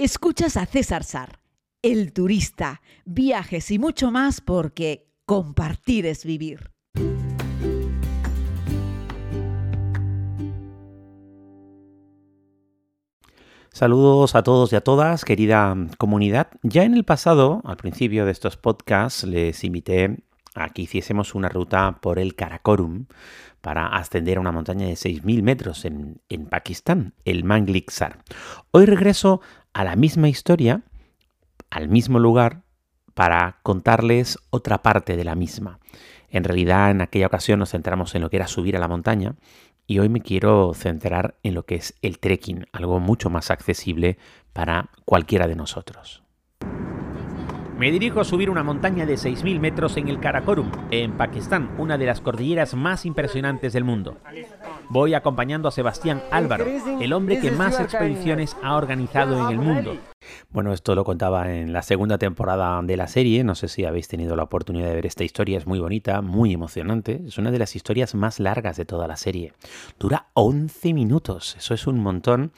Escuchas a César Sar, el turista, viajes y mucho más porque compartir es vivir. Saludos a todos y a todas, querida comunidad. Ya en el pasado, al principio de estos podcasts, les invité a que hiciésemos una ruta por el Karakorum para ascender a una montaña de 6.000 metros en, Pakistán, el Manglik Sar. Hoy regreso a la misma historia, al mismo lugar, para contarles otra parte de la misma. En realidad, en aquella ocasión nos centramos en lo que era subir a la montaña y hoy me quiero centrar en lo que es el trekking, algo mucho más accesible para cualquiera de nosotros. Me dirijo a subir una montaña de 6.000 metros en el Karakorum, en Pakistán, una de las cordilleras más impresionantes del mundo. Voy acompañando a Sebastián Álvaro, el hombre que más expediciones ha organizado en el mundo. Bueno, esto lo contaba en la segunda temporada de la serie, no sé si habéis tenido la oportunidad de ver esta historia, es muy bonita, muy emocionante, es una de las historias más largas de toda la serie. Dura 11 minutos, eso es un montón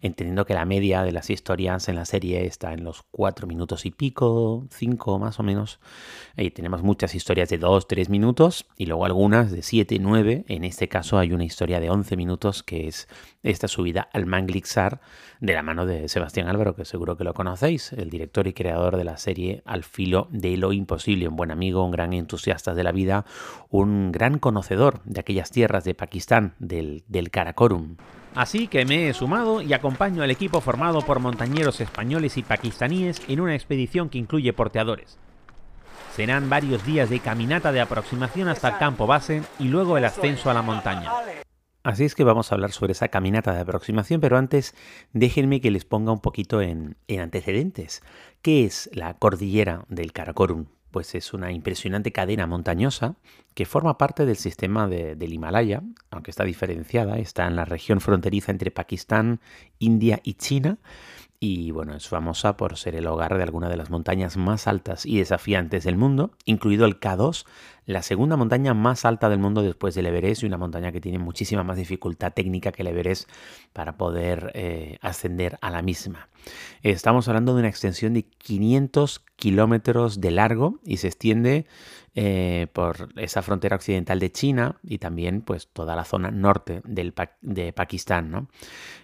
entendiendo que la media de las historias en la serie está en los cuatro minutos y pico, cinco más o menos. Y tenemos muchas historias de dos, tres minutos y luego algunas de siete, nueve. En este caso hay una historia de 11 minutos que es esta subida al Manglixar de la mano de Sebastián Álvaro, que seguro que lo conocéis, el director y creador de la serie Al filo de lo imposible, un buen amigo, un gran entusiasta de la vida, un gran conocedor de aquellas tierras de Pakistán, del, del Karakorum. Así que me he sumado y acompaño al equipo formado por montañeros españoles y pakistaníes en una expedición que incluye porteadores. Serán varios días de caminata de aproximación hasta el campo base y luego el ascenso a la montaña. Así es que vamos a hablar sobre esa caminata de aproximación, pero antes déjenme que les ponga un poquito en, antecedentes. ¿Qué es la cordillera del Karakorum? pues es una impresionante cadena montañosa que forma parte del sistema del Himalaya, aunque está diferenciada, está en la región fronteriza entre Pakistán, India y China, y bueno, es famosa por ser el hogar de alguna de las montañas más altas y desafiantes del mundo, incluido el K2, la segunda montaña más alta del mundo después del Everest y una montaña que tiene muchísima más dificultad técnica que el Everest para poder eh, ascender a la misma. Estamos hablando de una extensión de 500 kilómetros de largo y se extiende eh, por esa frontera occidental de China y también pues toda la zona norte del de Pakistán. ¿no?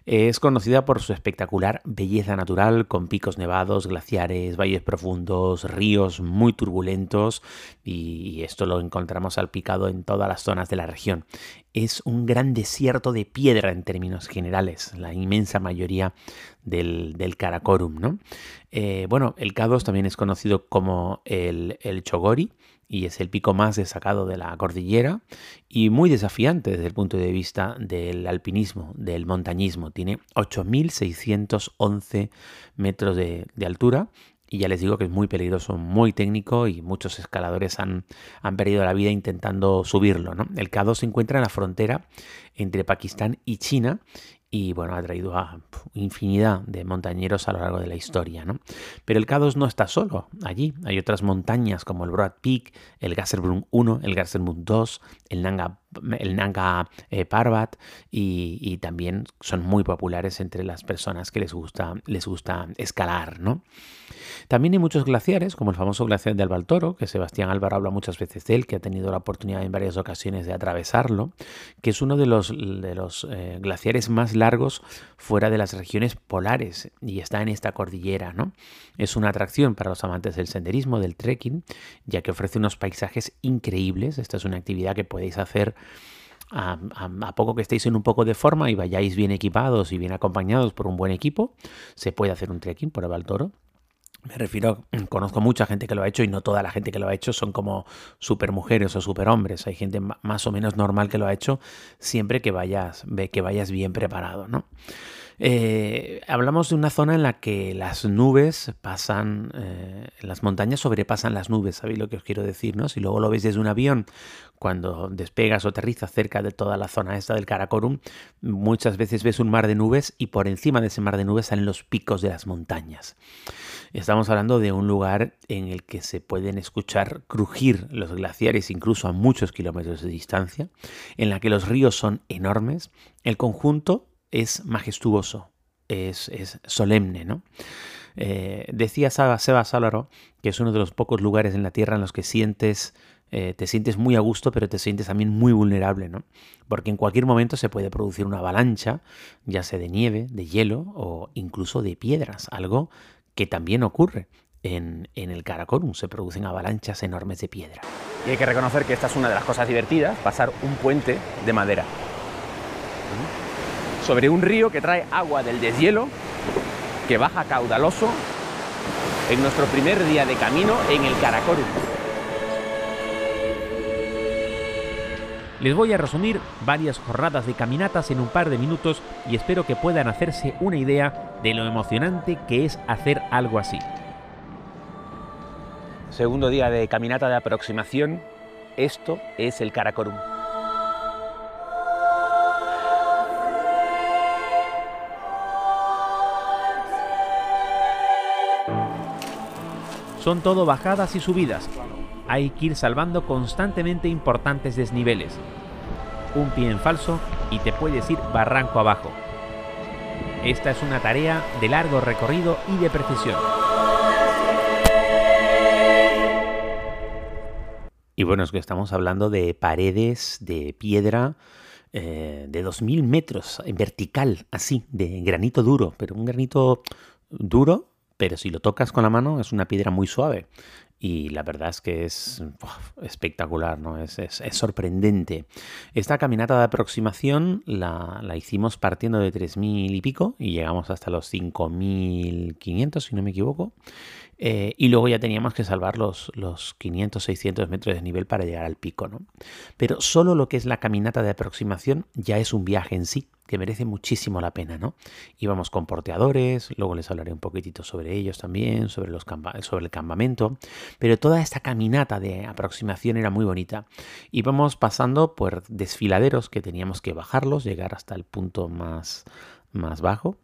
Es conocida por su espectacular belleza natural con picos nevados, glaciares, valles profundos, ríos muy turbulentos y, esto lo encontramos salpicado en todas las zonas de la región. Es un gran desierto de piedra en términos generales, la inmensa mayoría del, del Karakorum. ¿no? Eh, bueno, el K2 también es conocido como el, el Chogori y es el pico más destacado de la cordillera y muy desafiante desde el punto de vista del alpinismo, del montañismo. Tiene 8.611 metros de, altura y ya les digo que es muy peligroso, muy técnico y muchos escaladores han, han perdido la vida intentando subirlo. ¿no? El K2 se encuentra en la frontera entre Pakistán y China y bueno, ha traído a infinidad de montañeros a lo largo de la historia. ¿no? Pero el K2 no está solo allí, hay otras montañas como el Broad Peak, el Gasserbrunn 1, el Gasserbrunn 2, el Nanga, el Nanga eh, Parbat y, también son muy populares entre las personas que les gusta, les gusta escalar. ¿no? También hay muchos glaciares, como el famoso glaciar del Baltoro, que Sebastián Álvaro habla muchas veces de él, que ha tenido la oportunidad en varias ocasiones de atravesarlo, que es uno de los, de los eh, glaciares más largos fuera de las regiones polares y está en esta cordillera. ¿no? Es una atracción para los amantes del senderismo, del trekking, ya que ofrece unos paisajes increíbles. Esta es una actividad que podéis hacer a, poco que estéis en un poco de forma y vayáis bien equipados y bien acompañados por un buen equipo, se puede hacer un trekking por el Baltoro. Me refiero, conozco mucha gente que lo ha hecho y no toda la gente que lo ha hecho son como super mujeres o super hombres. Hay gente más o menos normal que lo ha hecho siempre que vayas, que vayas bien preparado, ¿no? Eh, hablamos de una zona en la que las nubes pasan, eh, las montañas sobrepasan las nubes, ¿sabéis lo que os quiero decir? ¿no? Si luego lo veis desde un avión, cuando despegas o aterrizas cerca de toda la zona esta del Karakorum, muchas veces ves un mar de nubes y por encima de ese mar de nubes salen los picos de las montañas. Estamos hablando de un lugar en el que se pueden escuchar crujir los glaciares incluso a muchos kilómetros de distancia, en la que los ríos son enormes, el conjunto es majestuoso, es, solemne, ¿no? Eh, decía Seba Sálvaro que es uno de los pocos lugares en la Tierra en los que sientes eh, te sientes muy a gusto, pero te sientes también muy vulnerable, ¿no? Porque en cualquier momento se puede producir una avalancha, ya sea de nieve, de hielo o incluso de piedras, algo que también ocurre. En, en el Karakorum se producen avalanchas enormes de piedra. Y hay que reconocer que esta es una de las cosas divertidas, pasar un puente de madera. Sobre un río que trae agua del deshielo, que baja caudaloso en nuestro primer día de camino en el Karakorum. Les voy a resumir varias jornadas de caminatas en un par de minutos y espero que puedan hacerse una idea de lo emocionante que es hacer algo así. Segundo día de caminata de aproximación, esto es el Karakorum. Son todo bajadas y subidas, hay que ir salvando constantemente importantes desniveles. Un pie en falso y te puedes ir barranco abajo. Esta es una tarea de largo recorrido y de precisión. Y bueno, es que estamos hablando de paredes de piedra eh, de 2.000 metros en vertical, así, de granito duro, pero un granito duro, pero si lo tocas con la mano es una piedra muy suave y la verdad es que es espectacular, ¿no? Es, es, sorprendente. Esta caminata de aproximación la, la hicimos partiendo de 3.000 y pico y llegamos hasta los 5.500, si no me equivoco. Eh, y luego ya teníamos que salvar los, los 500, 600 metros de nivel para llegar al pico, ¿no? Pero solo lo que es la caminata de aproximación ya es un viaje en sí, que merece muchísimo la pena, ¿no? Íbamos con porteadores, luego les hablaré un poquitito sobre ellos también, sobre, los sobre el campamento, pero toda esta caminata de aproximación era muy bonita. Íbamos pasando por desfiladeros que teníamos que bajarlos, llegar hasta el punto más, más bajo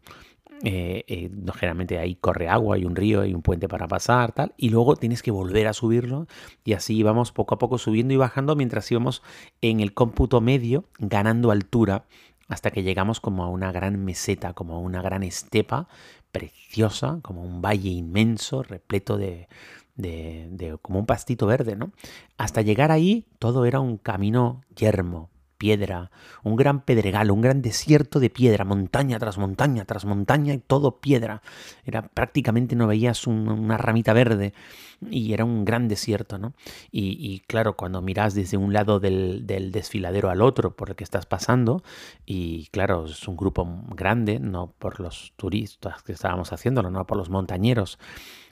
eh, eh, generalmente ahí corre agua, hay un río, hay un puente para pasar, tal, y luego tienes que volver a subirlo y así íbamos poco a poco subiendo y bajando mientras íbamos en el cómputo medio ganando altura hasta que llegamos como a una gran meseta, como a una gran estepa preciosa, como un valle inmenso, repleto de, de, de como un pastito verde, ¿no? Hasta llegar ahí todo era un camino yermo, piedra, un gran pedregal, un gran desierto de piedra, montaña tras montaña tras montaña y todo piedra. Era prácticamente no veías una ramita verde y era un gran desierto, ¿no? Y, claro, cuando miras desde un lado del, del, desfiladero al otro por el que estás pasando, y claro, es un grupo grande, no por los turistas que estábamos haciéndolo, no por los montañeros,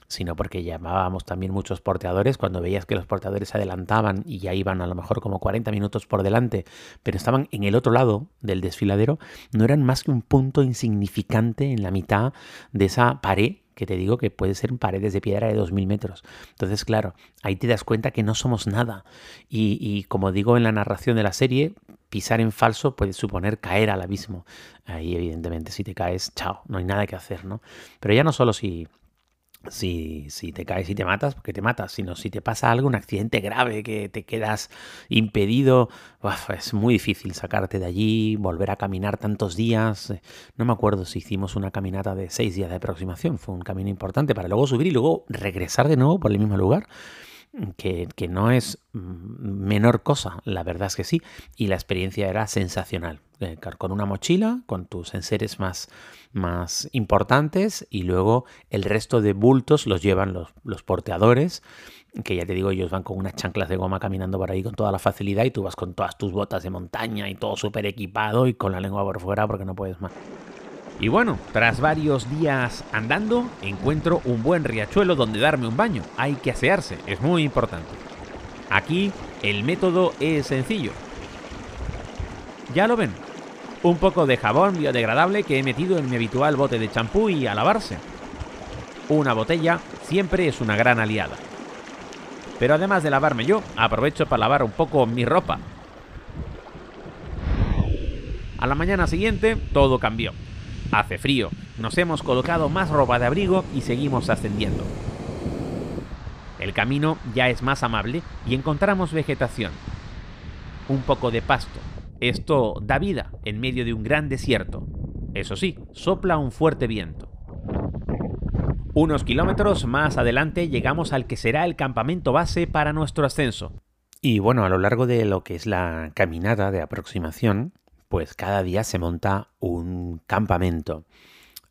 sino porque llamábamos también muchos porteadores cuando veías que los porteadores se adelantaban y ya iban a lo mejor como 40 minutos por delante, pero estaban en el otro lado del desfiladero, no eran más que un punto insignificante en la mitad de esa pared que te digo que puede ser paredes de piedra de 2.000 metros. Entonces, claro, ahí te das cuenta que no somos nada. Y, y, como digo en la narración de la serie, pisar en falso puede suponer caer al abismo. Ahí, evidentemente, si te caes, chao, no hay nada que hacer, ¿no? Pero ya no solo si si, si, te caes y te matas, porque te matas, sino si te pasa algo, un accidente grave, que te quedas impedido, es muy difícil sacarte de allí, volver a caminar tantos días. No me acuerdo si hicimos una caminata de seis días de aproximación, fue un camino importante para luego subir y luego regresar de nuevo por el mismo lugar que, no es menor cosa, la verdad es que sí, y la experiencia era sensacional. Eh, con una mochila, con tus enseres más, más importantes y luego el resto de bultos los llevan los, los porteadores, que ya te digo, ellos van con unas chanclas de goma caminando por ahí con toda la facilidad y tú vas con todas tus botas de montaña y todo súper equipado y con la lengua por fuera porque no puedes más. Y bueno, tras varios días andando, encuentro un buen riachuelo donde darme un baño. Hay que asearse, es muy importante. Aquí el método es sencillo. Ya lo ven, un poco de jabón biodegradable que he metido en mi habitual bote de champú y a lavarse. Una botella siempre es una gran aliada. Pero además de lavarme yo, aprovecho para lavar un poco mi ropa. A la mañana siguiente todo cambió. Hace frío, nos hemos colocado más ropa de abrigo y seguimos ascendiendo. El camino ya es más amable y encontramos vegetación. Un poco de pasto. Esto da vida en medio de un gran desierto. Eso sí, sopla un fuerte viento. Unos kilómetros más adelante llegamos al que será el campamento base para nuestro ascenso. Y bueno, a lo largo de lo que es la caminata de aproximación, pues cada día se monta un campamento.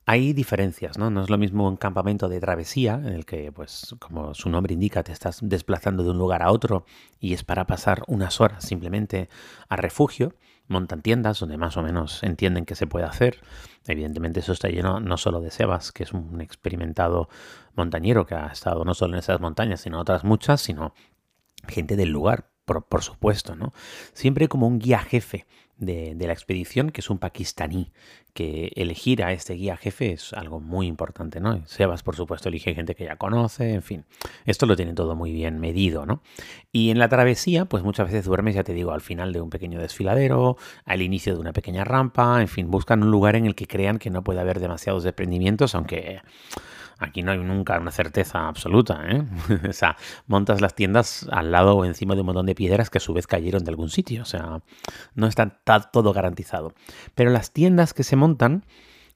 Hay diferencias, ¿no? No es lo mismo un campamento de travesía, en el que, pues, como su nombre indica, te estás desplazando de un lugar a otro y es para pasar unas horas simplemente a refugio. Montan tiendas donde más o menos entienden que se puede hacer. Evidentemente eso está lleno no solo de Sebas, que es un experimentado montañero que ha estado no solo en esas montañas, sino en otras muchas, sino gente del lugar, por, por supuesto, ¿no? Siempre como un guía jefe de, la expedición, que es un pakistaní, que elegir a este guía jefe es algo muy importante, ¿no? Sebas, por supuesto, elige gente que ya conoce, en fin, esto lo tiene todo muy bien medido, ¿no? Y en la travesía, pues muchas veces duermes, ya te digo, al final de un pequeño desfiladero, al inicio de una pequeña rampa, en fin, buscan un lugar en el que crean que no puede haber demasiados desprendimientos, aunque Aquí no hay nunca una certeza absoluta. ¿eh? o sea, montas las tiendas al lado o encima de un montón de piedras que a su vez cayeron de algún sitio. O sea, no está todo garantizado. Pero las tiendas que se montan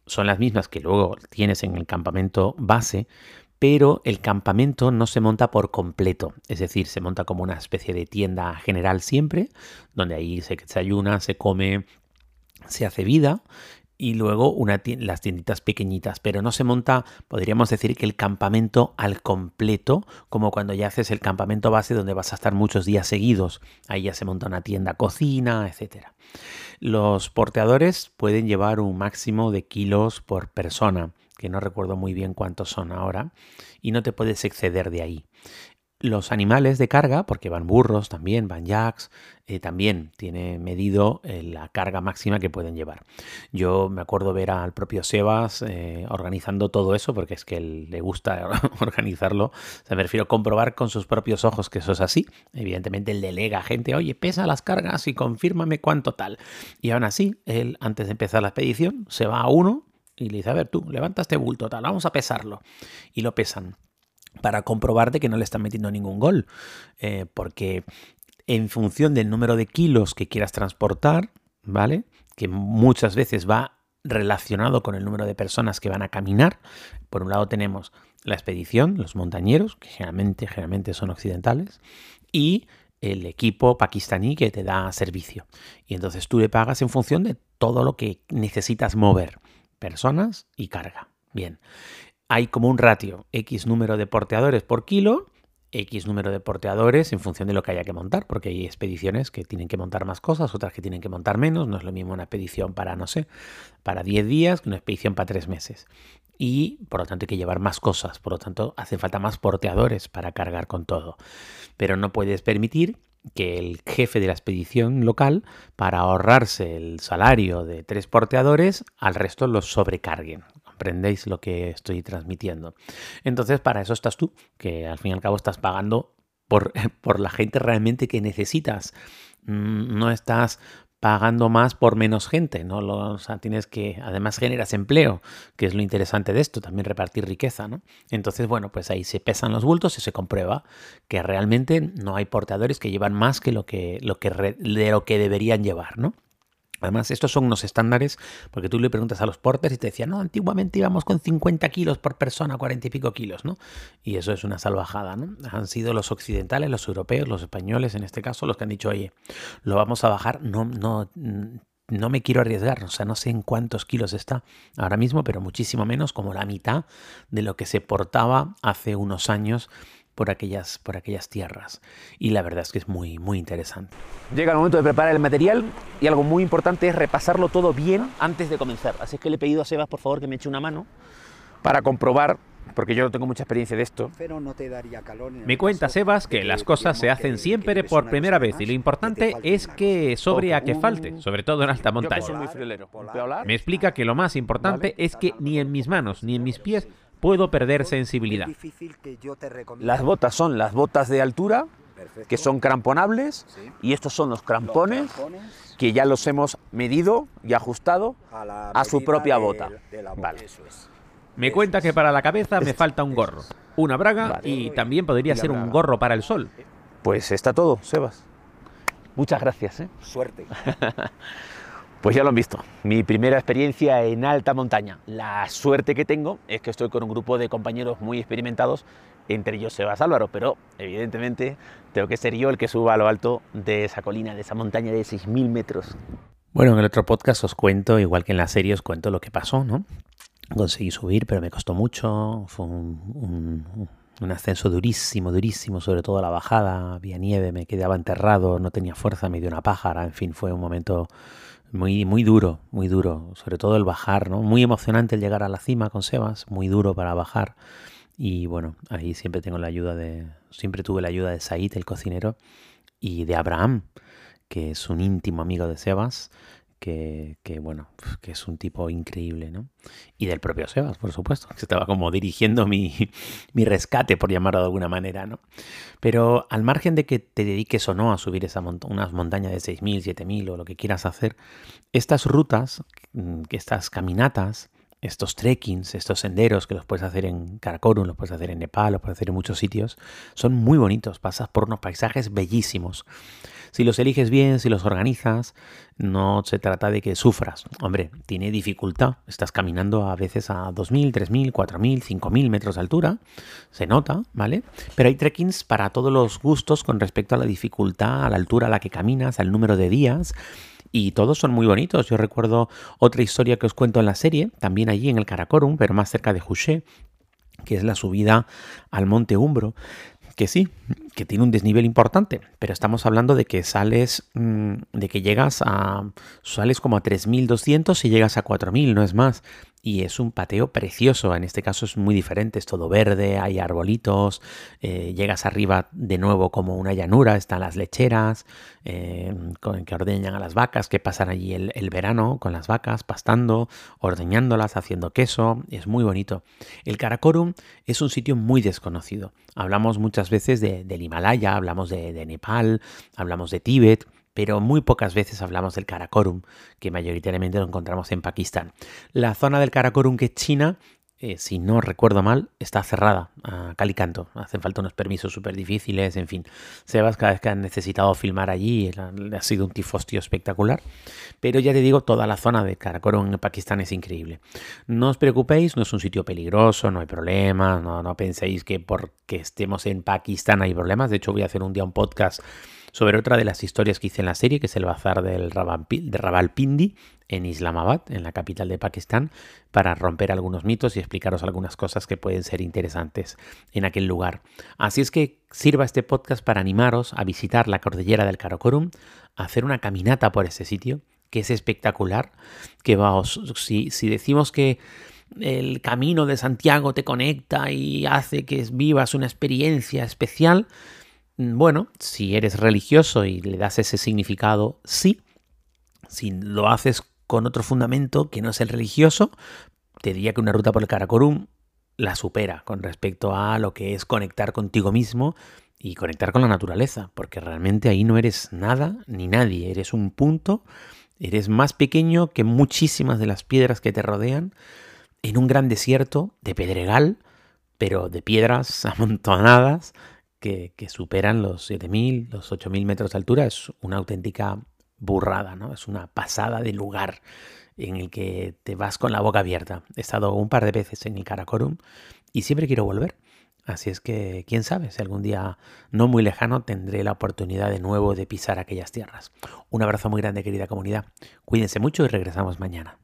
son las mismas que luego tienes en el campamento base, pero el campamento no se monta por completo, es decir, se monta como una especie de tienda general siempre, donde ahí se desayuna, se come, se hace vida y luego una las tienditas pequeñitas, pero no se monta, podríamos decir que el campamento al completo, como cuando ya haces el campamento base donde vas a estar muchos días seguidos. Ahí ya se monta una tienda, cocina, etc. Los porteadores pueden llevar un máximo de kilos por persona, que no recuerdo muy bien cuántos son ahora, y no te puedes exceder de ahí. Los animales de carga, porque van burros también, van jacks, eh, también tiene medido eh, la carga máxima que pueden llevar. Yo me acuerdo ver al propio Sebas eh, organizando todo eso, porque es que él le gusta organizarlo. Me refiero a comprobar con sus propios ojos que eso es así. Evidentemente él delega a gente, oye, pesa las cargas y confírmame cuánto tal. Y aún así, él antes de empezar la expedición se va a uno y le dice, a ver tú, levanta este bulto tal, vamos a pesarlo. Y lo pesan para comprobar de que no le están metiendo ningún gol. Eh, porque en función del número de kilos que quieras transportar, ¿vale? Que muchas veces va relacionado con el número de personas que van a caminar. Por un lado tenemos la expedición, los montañeros, que generalmente, generalmente son occidentales, y el equipo pakistaní que te da servicio. Y entonces tú le pagas en función de todo lo que necesitas mover, personas y carga. Bien, hay como un ratio, X número de porteadores por kilo, X número de porteadores en función de lo que haya que montar, porque hay expediciones que tienen que montar más cosas, otras que tienen que montar menos, no es lo mismo una expedición para, no sé, para 10 días que una expedición para 3 meses. Y por lo tanto hay que llevar más cosas, por lo tanto hacen falta más porteadores para cargar con todo. Pero no puedes permitir que el jefe de la expedición local, para ahorrarse el salario de tres porteadores, al resto los sobrecarguen comprendéis lo que estoy transmitiendo. Entonces, para eso estás tú, que al fin y al cabo estás pagando por, por la gente realmente que necesitas. Mm, no estás pagando más por menos gente, ¿no? o sea, tienes que, además generas empleo, que es lo interesante de esto, también repartir riqueza, ¿no? Entonces, bueno, pues ahí se pesan los bultos y se comprueba que realmente no hay portadores que llevan más que lo que, lo que, de lo que deberían llevar, ¿no? Además, estos son unos estándares, porque tú le preguntas a los porters y te decían, no, antiguamente íbamos con 50 kilos por persona, 40 y pico kilos, ¿no? Y eso es una salvajada, ¿no? Han sido los occidentales, los europeos, los españoles en este caso, los que han dicho, oye, lo vamos a bajar, no, no, no me quiero arriesgar, o sea, no sé en cuántos kilos está ahora mismo, pero muchísimo menos, como la mitad de lo que se portaba hace unos años por aquellas, por aquellas tierras. Y la verdad es que es muy, muy interesante. Llega el momento de preparar el material y algo muy importante es repasarlo todo bien antes de comenzar. Así es que le he pedido a Sebas, por favor, que me eche una mano para comprobar porque yo no tengo mucha experiencia de esto. Me cuenta Sebas que las cosas se hacen siempre por primera vez y lo importante es que sobre a que falte, sobre todo en alta montaña. Me explica que lo más importante es que ni en mis manos ni en mis pies puedo perder sensibilidad. Las botas son las botas de altura, que son cramponables, y estos son los crampones, que ya los hemos medido y ajustado a, su propia bota. Me cuenta que para la cabeza me falta un gorro, una braga y también podría ser un gorro para el sol. Pues está todo, Sebas. Muchas gracias. ¿eh? Suerte. Pues ya lo han visto, mi primera experiencia en alta montaña. La suerte que tengo es que estoy con un grupo de compañeros muy experimentados, entre ellos Sebas Álvaro, pero evidentemente tengo que ser yo el que suba a lo alto de esa colina, de esa montaña de 6.000 metros. Bueno, en el otro podcast os cuento, igual que en la serie, os cuento lo que pasó, ¿no? Conseguí subir, pero me costó mucho, fue un, ascenso durísimo, durísimo, sobre todo la bajada, había nieve, me quedaba enterrado, no tenía fuerza, me dio una pájara, en fin, fue un momento muy, muy duro, muy duro, sobre todo el bajar, ¿no? Muy emocionante el llegar a la cima con Sebas, muy duro para bajar. Y bueno, ahí siempre tengo la ayuda de, siempre tuve la ayuda de Said, el cocinero, y de Abraham, que es un íntimo amigo de Sebas, que, bueno, que es un tipo increíble, ¿no? Y del propio Sebas, por supuesto, que estaba como dirigiendo mi, mi, rescate, por llamarlo de alguna manera, ¿no? Pero al margen de que te dediques o no a subir esa unas montañas de 6.000, 7.000 o lo que quieras hacer, estas rutas, mm, estas caminatas, estos trekkings, estos senderos que los puedes hacer en Karakorum, los puedes hacer en Nepal, los puedes hacer en muchos sitios, son muy bonitos, pasas por unos paisajes bellísimos. Si los eliges bien, si los organizas, no se trata de que sufras. Hombre, tiene dificultad. Estás caminando a veces a 2.000, 3.000, 4.000, 5.000 metros de altura. Se nota, ¿vale? Pero hay trekkings para todos los gustos con respecto a la dificultad, a la altura a la que caminas, al número de días y todos son muy bonitos. Yo recuerdo otra historia que os cuento en la serie, también allí en el Karakorum, pero más cerca de Juché, que es la subida al Monte Umbro que sí, que tiene un desnivel importante, pero estamos hablando de que sales, mm, de que llegas a, sales como a 3.200 y llegas a 4.000, no es más y es un pateo precioso. En este caso es muy diferente, es todo verde, hay arbolitos, eh, llegas arriba de nuevo como una llanura, están las lecheras eh, que ordeñan a las vacas, que pasan allí el, verano con las vacas, pastando, ordeñándolas, haciendo queso, es muy bonito. El Karakorum es un sitio muy desconocido. Hablamos muchas veces del Himalaya, hablamos de Nepal, hablamos de Tíbet pero muy pocas veces hablamos del Karakorum, que mayoritariamente lo encontramos en Pakistán. La zona del Karakorum, que es China, eh, si no recuerdo mal, está cerrada a cal y canto. Hacen falta unos permisos súper difíciles, en fin. Sebas, cada vez que han necesitado filmar allí, ha sido un tifostio espectacular. Pero ya te digo, toda la zona de Karakorum en Pakistán es increíble. No os preocupéis, no es un sitio peligroso, no hay problemas, no, no penséis que porque estemos en Pakistán hay problemas. De hecho, voy a hacer un día un podcast sobre otra de las historias que hice en la serie, que es el bazar del de Ravalpindi en Islamabad, en la capital de Pakistán, para romper algunos mitos y explicaros algunas cosas que pueden ser interesantes en aquel lugar. Así es que sirva este podcast para animaros a visitar la cordillera del Karakorum, a hacer una caminata por ese sitio, que es espectacular, que vamos, si, si decimos que el camino de Santiago te conecta y hace que vivas una experiencia especial, bueno, si eres religioso y le das ese significado, sí. Si lo haces con otro fundamento que no es el religioso, te diría que una ruta por el Karakorum la supera con respecto a lo que es conectar contigo mismo y conectar con la naturaleza, porque realmente ahí no eres nada ni nadie, eres un punto, eres más pequeño que muchísimas de las piedras que te rodean en un gran desierto de pedregal, pero de piedras amontonadas que, superan los 7.000, los 8.000 metros de altura, es una auténtica burrada, ¿no? Es una pasada de lugar en el que te vas con la boca abierta. He estado un par de veces en el Karakorum y siempre quiero volver. Así es que, quién sabe, si algún día no muy lejano tendré la oportunidad de nuevo de pisar aquellas tierras. Un abrazo muy grande, querida comunidad. Cuídense mucho y regresamos mañana.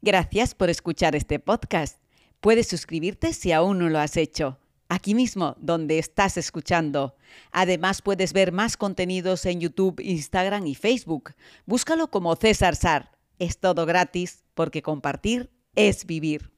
Gracias por escuchar este podcast. Puedes suscribirte si aún no lo has hecho aquí mismo donde estás escuchando. Además puedes ver más contenidos en YouTube, Instagram y Facebook. Búscalo como César Sar. Es todo gratis porque compartir es vivir.